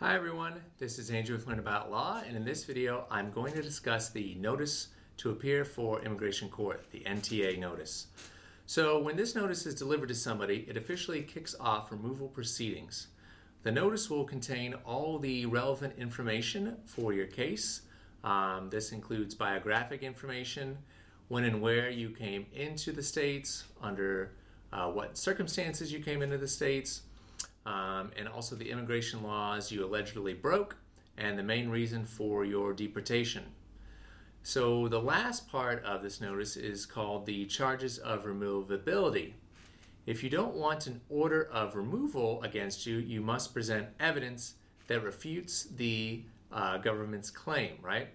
Hi everyone, this is Andrew with Learn About Law, and in this video I'm going to discuss the Notice to Appear for Immigration Court, the NTA notice. So when this notice is delivered to somebody, it officially kicks off removal proceedings. The notice will contain all the relevant information for your case. Um, this includes biographic information, when and where you came into the States, under uh, what circumstances you came into the States, um, and also the immigration laws you allegedly broke and the main reason for your deportation. So, the last part of this notice is called the charges of removability. If you don't want an order of removal against you, you must present evidence that refutes the uh, government's claim, right?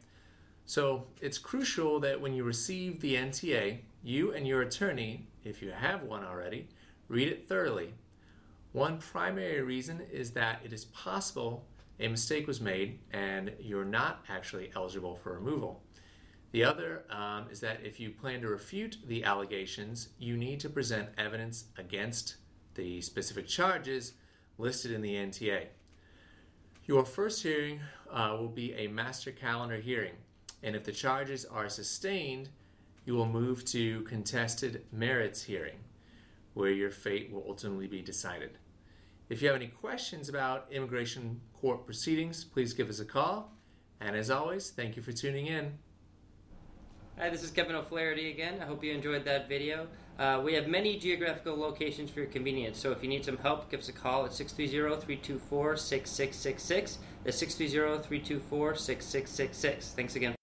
So, it's crucial that when you receive the NTA, you and your attorney, if you have one already, read it thoroughly one primary reason is that it is possible a mistake was made and you're not actually eligible for removal. The other um, is that if you plan to refute the allegations, you need to present evidence against the specific charges listed in the NTA. Your first hearing uh, will be a master calendar hearing, and if the charges are sustained, you will move to contested merits hearing, where your fate will ultimately be decided. If you have any questions about immigration court proceedings, please give us a call. And as always, thank you for tuning in. Hi, this is Kevin O'Flaherty again. I hope you enjoyed that video. Uh, we have many geographical locations for your convenience, so if you need some help, give us a call at 630-324-6666. That's 630-324-6666. Thanks again.